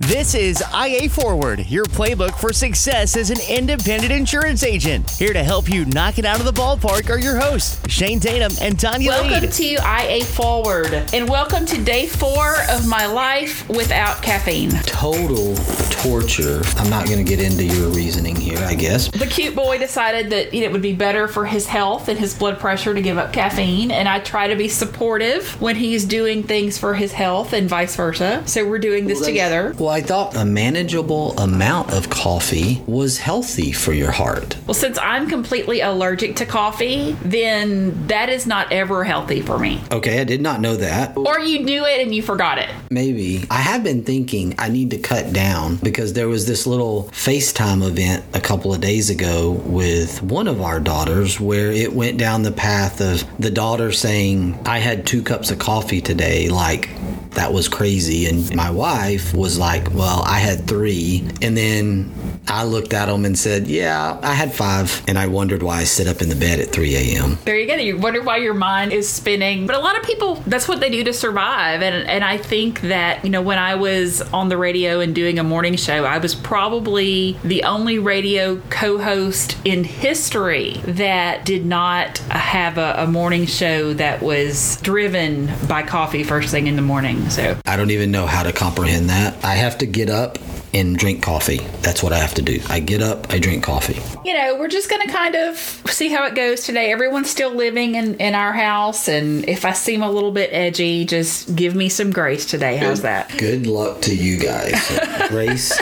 This is IA Forward, your playbook for success as an independent insurance agent. Here to help you knock it out of the ballpark are your hosts, Shane Tatum and Tonya Welcome Lead. to IA Forward, and welcome to day four of my life without caffeine. total torture. I'm not going to get into your reasoning here, I guess. The cute boy decided that it would be better for his health and his blood pressure to give up caffeine, and I try to be supportive when he's doing things for his health and vice versa. So we're doing this together. Well, I thought a manageable amount of coffee was healthy for your heart. Well, since I'm completely allergic to coffee, then that is not ever healthy for me. Okay, I did not know that. Or you knew it and you forgot it. Maybe. I have been thinking I need to cut down because there was this little FaceTime event a couple of days ago with one of our daughters where it went down the path of the daughter saying, I had two cups of coffee today. Like, that was crazy. And my wife was like, Well, I had three. And then I looked at them and said, Yeah, I had five. And I wondered why I sit up in the bed at 3 a.m. There you go. You wonder why your mind is spinning. But a lot of people, that's what they do to survive. And and I think that, you know, when I was on the radio and doing a morning show, I was probably the only radio co-host in history that did not have a, a morning show that was driven by coffee first thing in the morning. So I don't even know how to comprehend that. I have to get up and drink coffee. That's what I have to do. I get up, I drink coffee. you know, we're just going to kind of see how it goes today. Everyone's still living in, in our house. And if I seem a little bit edgy, just give me some grace today. How's that? Good luck to you guys. grace,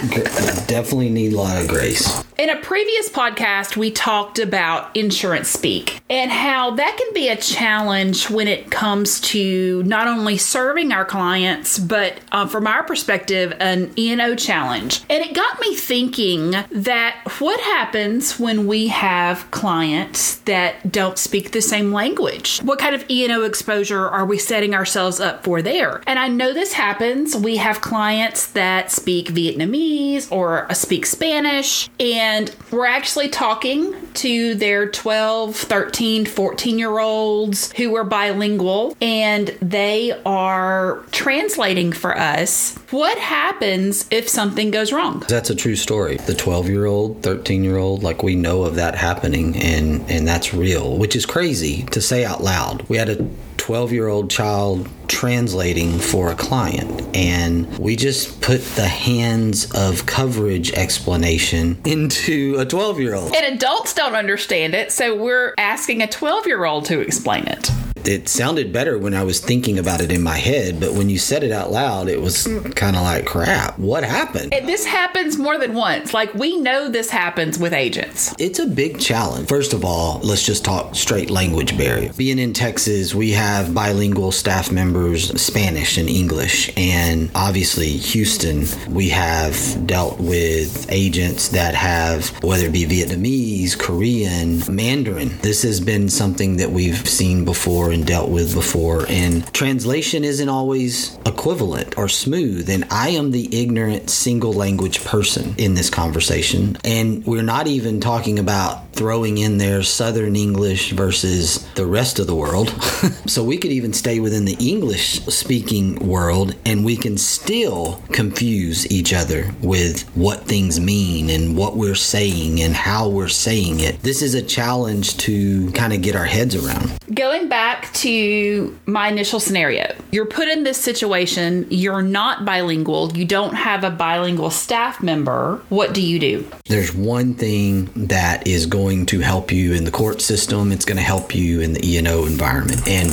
definitely need a lot of grace. In a previous podcast, we talked about insurance speak and how that can be a challenge when it comes to not only serving our clients, but uh, from our perspective, an E&O challenge. And it got me thinking that what happens when we have clients that don't speak the same language? What kind of E&O exposure are we setting ourselves up for there? And I know this happens. We have clients that speak Vietnamese or uh, speak Spanish, and we're actually talking to their 12, 13, 14 year olds who are bilingual, and they are translating for us. What happens if something goes wrong? That's a true story. The 12 year old, 13 year old, like we know of that happening, and, and that's real, which is crazy to say out loud. We had a 12 year old child translating for a client, and we just put the hands of coverage explanation into a 12 year old. And adults don't understand it, so we're asking a 12 year old to explain it. It sounded better when I was thinking about it in my head, but when you said it out loud, it was kind of like, crap, what happened? And this happens more than once. Like, we know this happens with agents. It's a big challenge. First of all, let's just talk straight language barrier. Being in Texas, we have bilingual staff members, Spanish and English. And obviously, Houston, we have dealt with agents that have, whether it be Vietnamese, Korean, Mandarin. This has been something that we've seen before and dealt with before. And translation isn't always equivalent or smooth. And I am the ignorant single language person in this conversation. And we're not even talking about throwing in there Southern English versus the rest of the world. so we could even stay within the English speaking world and we can still confuse each other with what things mean and what we're saying and how we're saying it. This is a challenge to kind of get our heads around. Going back to my initial scenario, you're put in this situation, you're not bilingual, you don't have a bilingual staff member. What do you do? There's one thing that is going to help you in the court system. It's going to help you in the E&O environment. And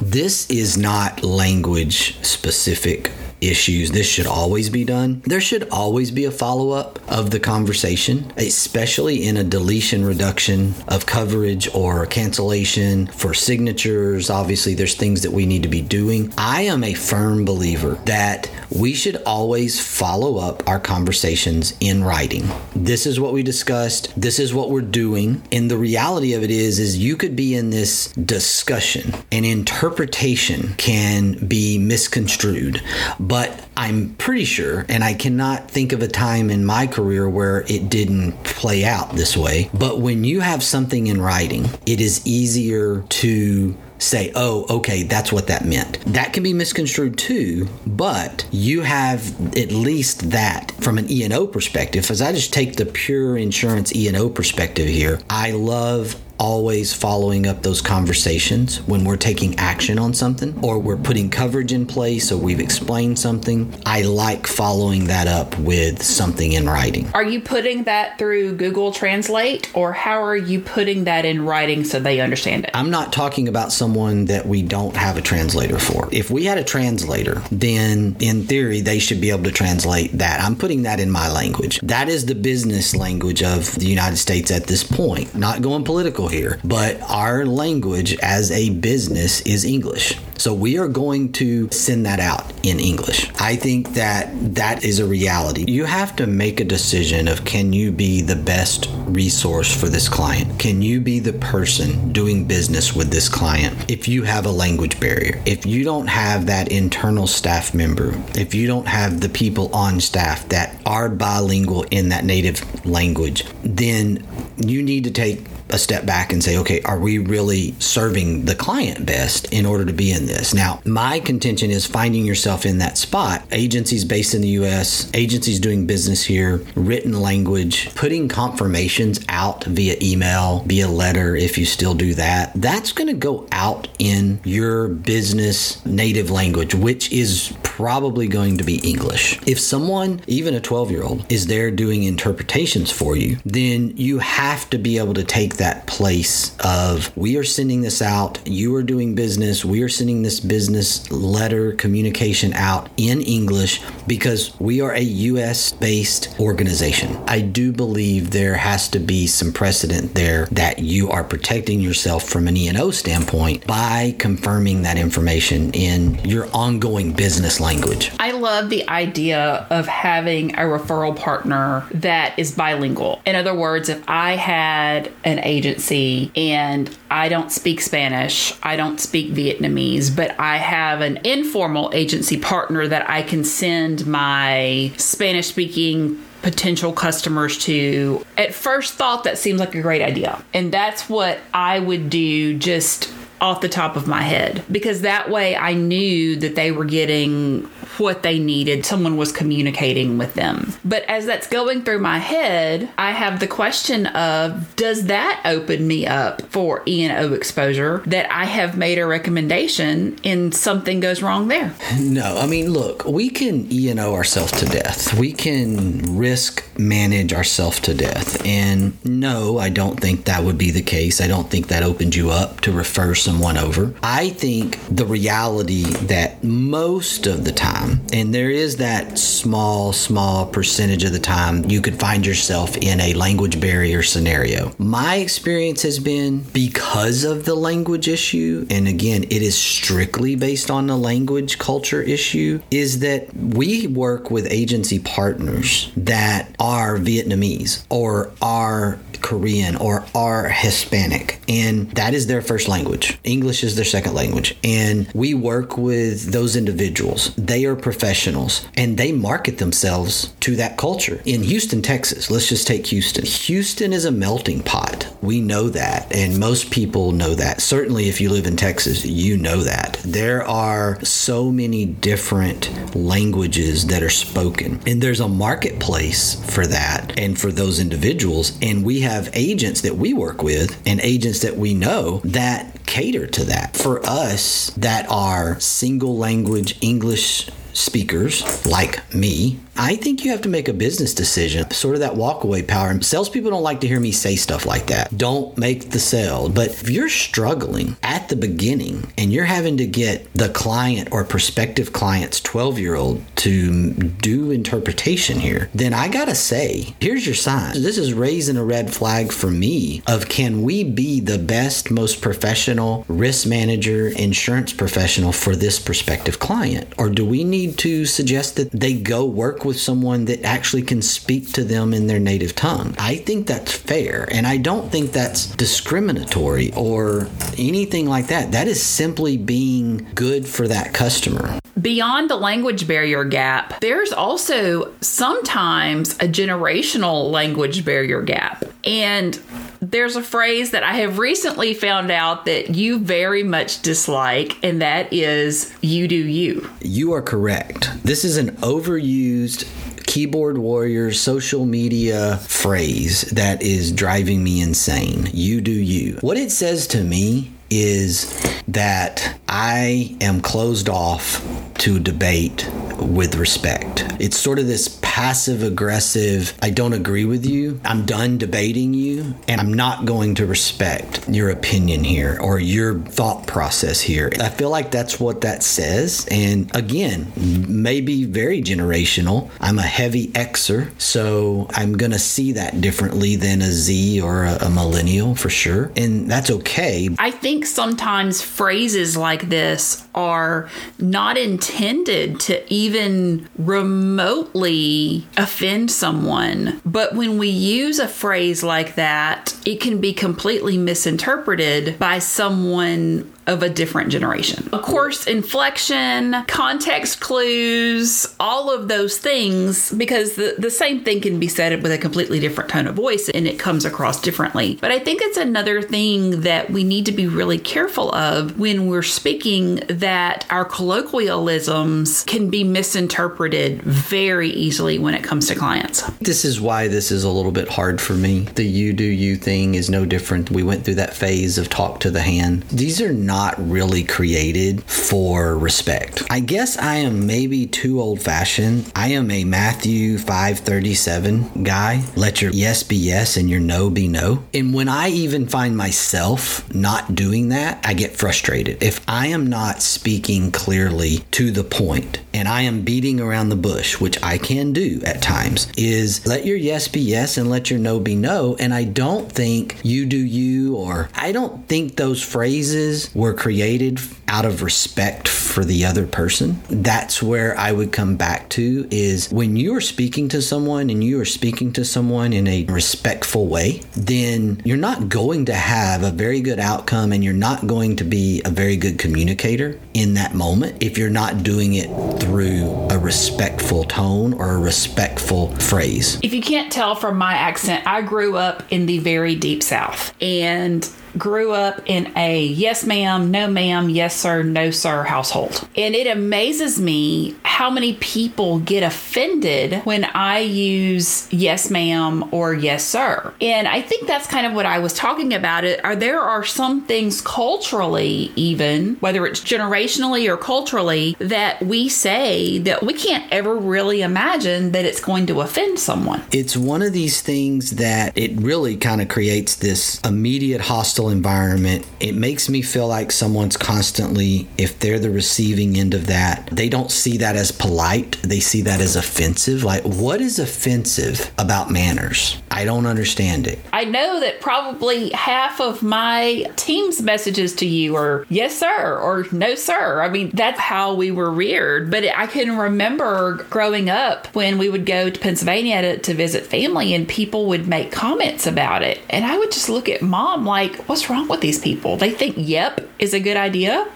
this is not language specific issues. This should always be done. There should always be a follow up of the conversation, especially in a deletion reduction of coverage or cancellation for signatures. Obviously, there's things that we need to be doing. I am a firm believer that we should always follow up our conversations in writing. This is what we discussed. This is what we're doing. And the reality of it is, is you could be in this discussion and interpretation can be misconstrued. But I'm pretty sure, and I cannot think of a time in my career where it didn't play out this way. But when you have something in writing, it is easier to say, oh, okay, that's what that meant. That can be misconstrued too, but you have at least that from an E&O perspective. As I just take the pure insurance E&O perspective here, I love always following up those conversations when we're taking action on something or we're putting coverage in place or we've explained something. I like following that up with something in writing. Are you putting that through Google Translate or how are you putting that in writing so they understand it? I'm not talking about someone that we don't have a translator for. If we had a translator, then in theory, they should be able to translate that. I'm putting that in my language. That is the business language of the United States at this point. Not going political here, but our language as a business is English. So we are going to send that out in English. I think that that is a reality. You have to make a decision of can you be the best resource for this client? Can you be the person doing business with this client if you have a language barrier? If you don't have that internal staff member, if you don't have the people on staff that are bilingual in that native language, then you need to take a step back and say, okay, are we really serving the client best in order to be in this? Now, my contention is finding yourself in that spot. Agencies based in the US, agencies doing business here, written language, putting confirmations out via email, via letter, if you still do that, that's going to go out in your business native language, which is probably going to be English. If someone, even a 12 year old, is there doing interpretations for you, then you have to be able to take that place of we are sending this out, you are doing business, we are sending this business letter communication out in English because we are a US based organization. I do believe there has to be some precedent there that you are protecting yourself from an E&O standpoint by confirming that information in your ongoing business language. I love the idea of having a referral partner that is bilingual. In other words, if I had an agency and I don't speak Spanish, I don't speak Vietnamese, but I have an informal agency partner that I can send my Spanish speaking potential customers to. At first thought, that seems like a great idea. And that's what I would do just off the top of my head. Because that way I knew that they were getting what they needed. Someone was communicating with them. But as that's going through my head, I have the question of does that open me up for E&O exposure that I have made a recommendation and something goes wrong there? No, I mean, look, we can E&O ourselves to death. We can risk manage ourselves to death. And no, I don't think that would be the case. I don't think that opened you up to refer someone over. I think the reality that most of the time, Um, and there is that small, small percentage of the time you could find yourself in a language barrier scenario. My experience has been because of the language issue, and again, it is strictly based on the language culture issue, is that we work with agency partners that are Vietnamese or are Korean or are Hispanic, and that is their first language. English is their second language. And we work with those individuals. They are professionals and they market themselves to that culture. In Houston, Texas, let's just take Houston. Houston is a melting pot. We know that, and most people know that. Certainly, if you live in Texas, you know that. There are so many different languages that are spoken, and there's a marketplace for that and for those individuals. And we have agents that we work with and agents that we know that cater to that. For us, that are single language English speakers like me, I think you have to make a business decision, sort of that walkaway power. Salespeople don't like to hear me say stuff like that. Don't make the sale. But if you're struggling at the beginning and you're having to get the client or prospective client's 12 year old to do interpretation here, then I gotta say, here's your sign. This is raising a red flag for me of can we be the best, most professional risk manager, insurance professional for this prospective client? Or do we need to suggest that they go work with someone that actually can speak to them in their native tongue. I think that's fair. And I don't think that's discriminatory or anything like that. That is simply being good for that customer. Beyond the language barrier gap, there's also sometimes a generational language barrier gap. And there's a phrase that I have recently found out that you very much dislike, and that is you do you. You are correct. This is an overused keyboard warrior social media phrase that is driving me insane. You do you. What it says to me is that I am closed off to debate with respect. It's sort of this passive aggressive, I don't agree with you, I'm done debating you, and I'm not going to respect your opinion here or your thought process here. I feel like that's what that says. And again, maybe very generational. I'm a heavy Xer, so I'm going to see that differently than a Z or a, a millennial for sure. And that's okay. I think sometimes phrases like this are not intended to even remotely offend someone. But when we use a phrase like that, it can be completely misinterpreted by someone of a different generation. Of course, inflection, context clues, all of those things, because the, the same thing can be said with a completely different tone of voice and it comes across differently. But I think it's another thing that we need to be really careful of when we're speaking that our colloquialisms can be misinterpreted very easily when it comes to clients. This is why this is a little bit hard for me. The you do you thing is no different. We went through that phase of talk to the hand. These are not not really created for respect. I guess I am maybe too old fashioned. I am a Matthew 537 guy. Let your yes be yes and your no be no. And when I even find myself not doing that, I get frustrated. If I am not speaking clearly to the point and I am beating around the bush, which I can do at times, is let your yes be yes and let your no be no. And I don't think you do you or I don't think those phrases were created out of respect for the other person. That's where I would come back to is when you are speaking to someone and you are speaking to someone in a respectful way, then you're not going to have a very good outcome and you're not going to be a very good communicator in that moment if you're not doing it through a respectful tone or a respectful phrase. If you can't tell from my accent, I grew up in the very deep south and grew up in a yes ma'am, no ma'am, yes sir, no sir household. And it amazes me how many people get offended when I use yes ma'am or yes sir. And I think that's kind of what I was talking about it are there are some things culturally even whether it's generationally or culturally that we say that we can't ever really imagine that it's going to offend someone. It's one of these things that it really kind of creates this immediate hostile environment. It makes me feel like someone's constantly if they're the receiving end of that, they don't see that as polite. They see that as offensive. Like what is offensive about manners? I don't understand it. I know that probably half of my team's messages to you are yes sir or no sir. I mean, that's how we were reared, but I can remember growing up when we would go to Pennsylvania to, to visit family and people would make comments about it. And I would just look at mom like, what's wrong with these people? They think yep is a good idea.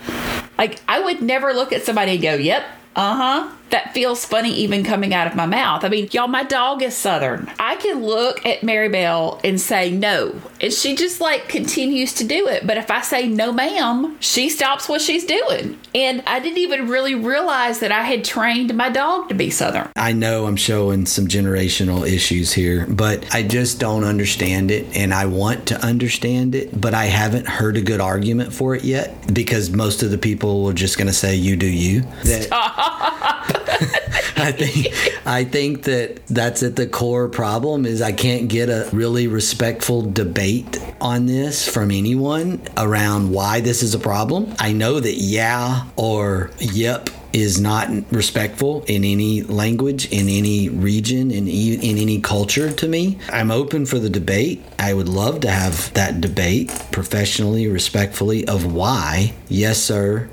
Like, I would never look at somebody and go, yep, uh huh that feels funny even coming out of my mouth. I mean, y'all, my dog is Southern. I can look at Maribel and say no, and she just like continues to do it. But if I say no, ma'am, she stops what she's doing. And I didn't even really realize that I had trained my dog to be Southern. I know I'm showing some generational issues here, but I just don't understand it, and I want to understand it, but I haven't heard a good argument for it yet because most of the people are just going to say you do you. That I think I think that that's at the core problem is I can't get a really respectful debate on this from anyone around why this is a problem. I know that yeah or yep is not respectful in any language, in any region, in, in any culture to me. I'm open for the debate. I would love to have that debate professionally, respectfully, of why yes, sir,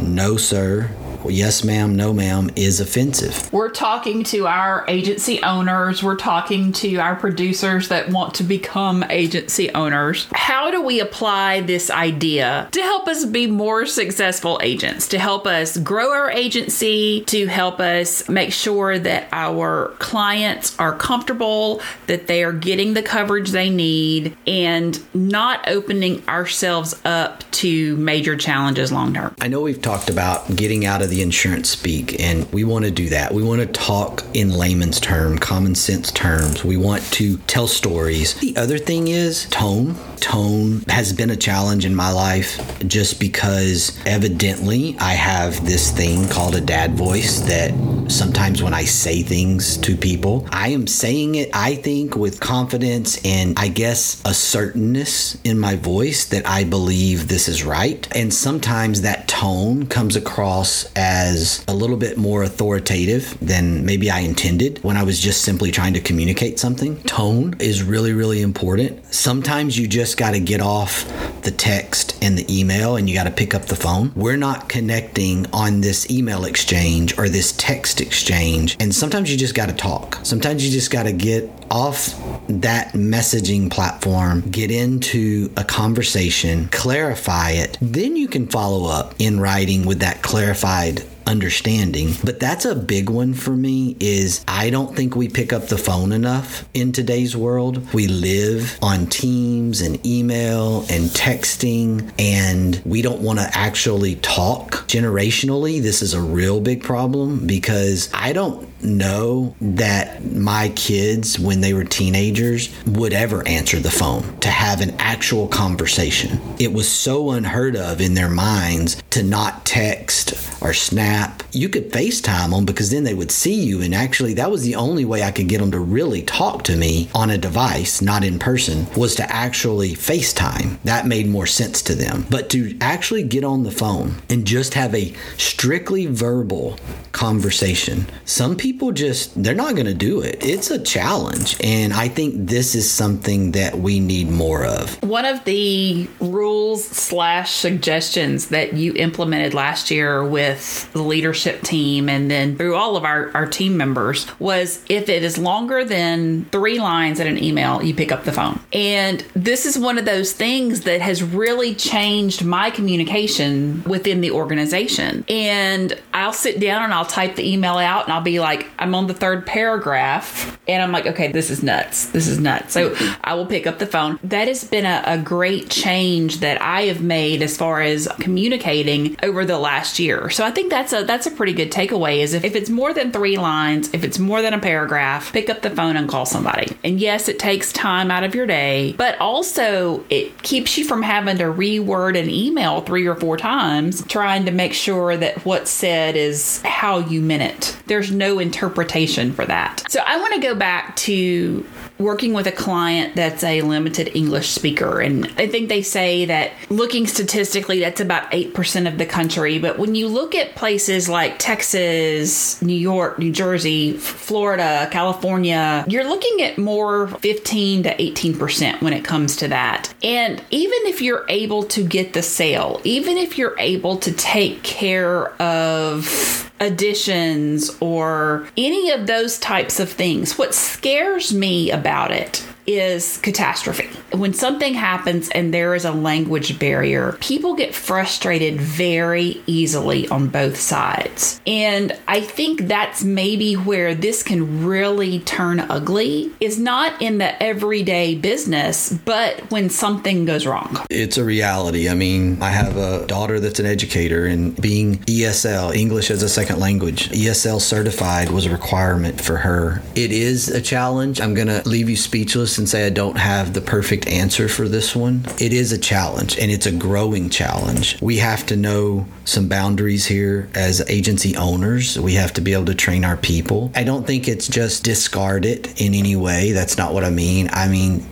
no, sir, yes ma'am, no ma'am is offensive. We're talking to our agency owners, we're talking to our producers that want to become agency owners. How do we apply this idea to help us be more successful agents, to help us grow our agency, to help us make sure that our clients are comfortable, that they are getting the coverage they need, and not opening ourselves up to major challenges long term? I know we've talked about getting out of the insurance speak, and we want to do that. We want to talk in layman's term, common sense terms. We want to tell stories. The other thing is tone. Tone has been a challenge in my life just because evidently I have this thing called a dad voice that sometimes when I say things to people, I am saying it, I think, with confidence and I guess a certainness in my voice that I believe this is right. And sometimes that tone comes across as a little bit more authoritative than maybe I intended when I was just simply trying to communicate something. Tone is really, really important. Sometimes you just got to get off the text and the email and you got to pick up the phone. We're not connecting on this email exchange or this text exchange. And sometimes you just got to talk. Sometimes you just got to get off that messaging platform, get into a conversation, clarify it. Then you can follow up in writing with that clarified understanding but that's a big one for me is i don't think we pick up the phone enough in today's world we live on teams and email and texting and we don't want to actually talk generationally this is a real big problem because i don't know that my kids when they were teenagers would ever answer the phone to have an actual conversation it was so unheard of in their minds to not text or snap. You could FaceTime them because then they would see you. And actually, that was the only way I could get them to really talk to me on a device, not in person, was to actually FaceTime. That made more sense to them. But to actually get on the phone and just have a strictly verbal conversation, some people just, they're not going to do it. It's a challenge. And I think this is something that we need more of. One of the rules slash suggestions that you implemented last year with the leadership team and then through all of our, our team members was if it is longer than three lines in an email, you pick up the phone. And this is one of those things that has really changed my communication within the organization. And I'll sit down and I'll type the email out and I'll be like, I'm on the third paragraph. And I'm like, okay, this is nuts. This is nuts. So I will pick up the phone. That has been a, a great change that I have made as far as communicating over the last year. So I think that's a that's a pretty good takeaway is if, if it's more than three lines, if it's more than a paragraph, pick up the phone and call somebody. And yes, it takes time out of your day, but also it keeps you from having to reword an email three or four times trying to make sure that what's said is how you meant it. There's no interpretation for that. So I want to go back to working with a client that's a limited English speaker. And I think they say that looking statistically, that's about 8% of the country. But when you look at places like Texas, New York, New Jersey, Florida, California, you're looking at more 15 to 18% when it comes to that. And even if you're able to get the sale, even if you're able to take care of additions or any of those types of things. What scares me about it is catastrophe. When something happens and there is a language barrier, people get frustrated very easily on both sides. And I think that's maybe where this can really turn ugly is not in the everyday business, but when something goes wrong. It's a reality. I mean, I have a daughter that's an educator and being ESL, English as a second language, ESL certified was a requirement for her. It is a challenge. I'm going to leave you speechless and say I don't have the perfect answer for this one. It is a challenge and it's a growing challenge. We have to know some boundaries here as agency owners. We have to be able to train our people. I don't think it's just discard it in any way. That's not what I mean. I mean,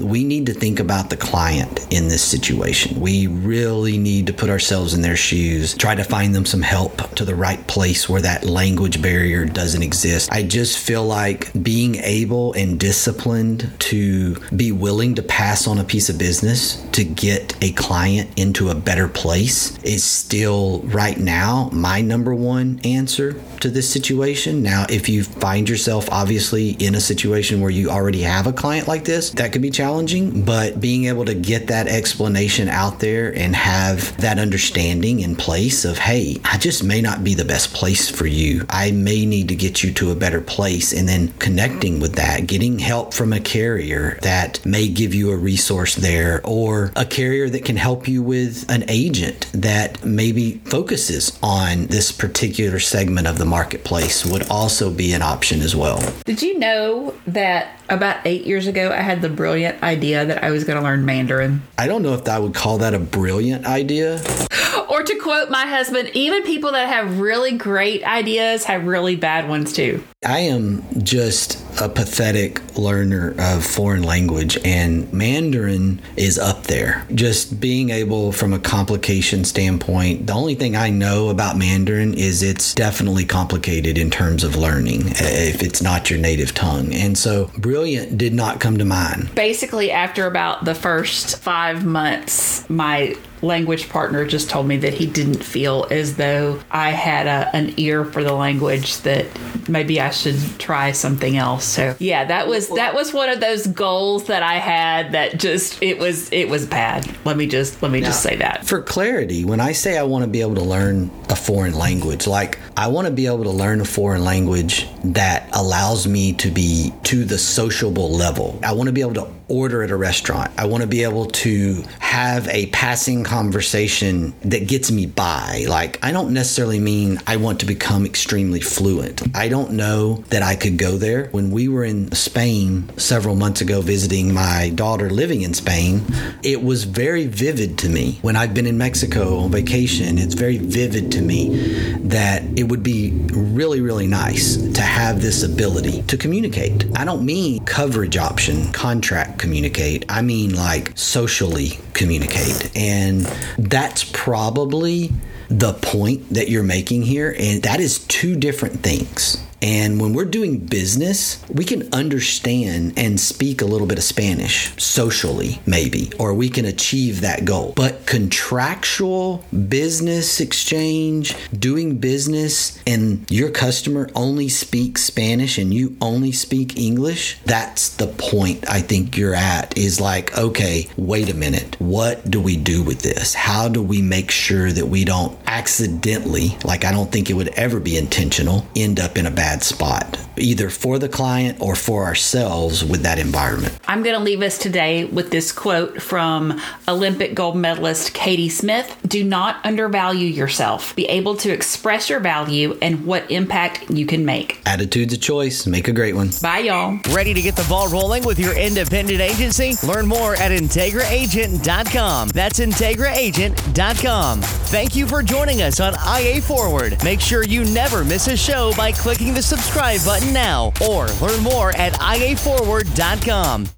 we need to think about the client in this situation. We really need to put ourselves in their shoes, try to find them some help to the right place where that language barrier doesn't exist. I just feel like being able and disciplined to be willing to pass on a piece of business to get a client into a better place is still right now my number one answer to this situation. Now, if you find yourself obviously in a situation where you already have a client like this, that could be challenging, but being able to get that explanation out there and have that understanding in place of, hey, I just may not be the best place for you. I may need to get you to a better place. And then connecting with that, getting help from a carrier that may give you a resource there or a carrier that can help you with an agent that maybe focuses on this particular segment of the marketplace would also be an option as well. Did you know that about eight years ago, I had the brilliant idea that I was going to learn Mandarin? I don't know if I would call that a brilliant idea. or to quote my husband, even people that have really great ideas have really bad ones too. I am just a pathetic learner of foreign language, and Mandarin is up there. Just being able, from a complication standpoint, the only thing I know about Mandarin is it's definitely complicated in terms of learning eh, if it's not your native tongue. And so, brilliant did not come to mind. Basically, after about the first five months, my language partner just told me that he didn't feel as though I had a, an ear for the language that maybe I should try something else. So yeah, that was that was one of those goals that I had that just it was it was bad. Let me just let me now, just say that. For clarity, when I say I want to be able to learn a foreign language, like I want to be able to learn a foreign language that allows me to be to the sociable level. I want to be able to order at a restaurant. I want to be able to have a passing conversation that gets me by. Like, I don't necessarily mean I want to become extremely fluent. I don't know that I could go there. When we were in Spain several months ago visiting my daughter living in Spain, it was very vivid to me. When I've been in Mexico on vacation, it's very vivid to me that it would be really, really nice to have this ability to communicate. I don't mean coverage option, contract communicate. I mean, like socially communicate. And that's probably the point that you're making here. And that is two different things. And when we're doing business, we can understand and speak a little bit of Spanish socially, maybe, or we can achieve that goal. But contractual business exchange, doing business, and your customer only speaks Spanish and you only speak English, that's the point I think you're at is like, okay, wait a minute. What do we do with this? How do we make sure that we don't accidentally, like I don't think it would ever be intentional, end up in a bad bad spot, either for the client or for ourselves with that environment. I'm going to leave us today with this quote from Olympic gold medalist Katie Smith Do not undervalue yourself. Be able to express your value and what impact you can make. Attitude's a choice. Make a great one. Bye, y'all. Ready to get the ball rolling with your independent agency? Learn more at IntegraAgent.com. That's IntegraAgent.com. Thank you for joining us on IA Forward. Make sure you never miss a show by clicking the subscribe button now or learn more at iaforward.com.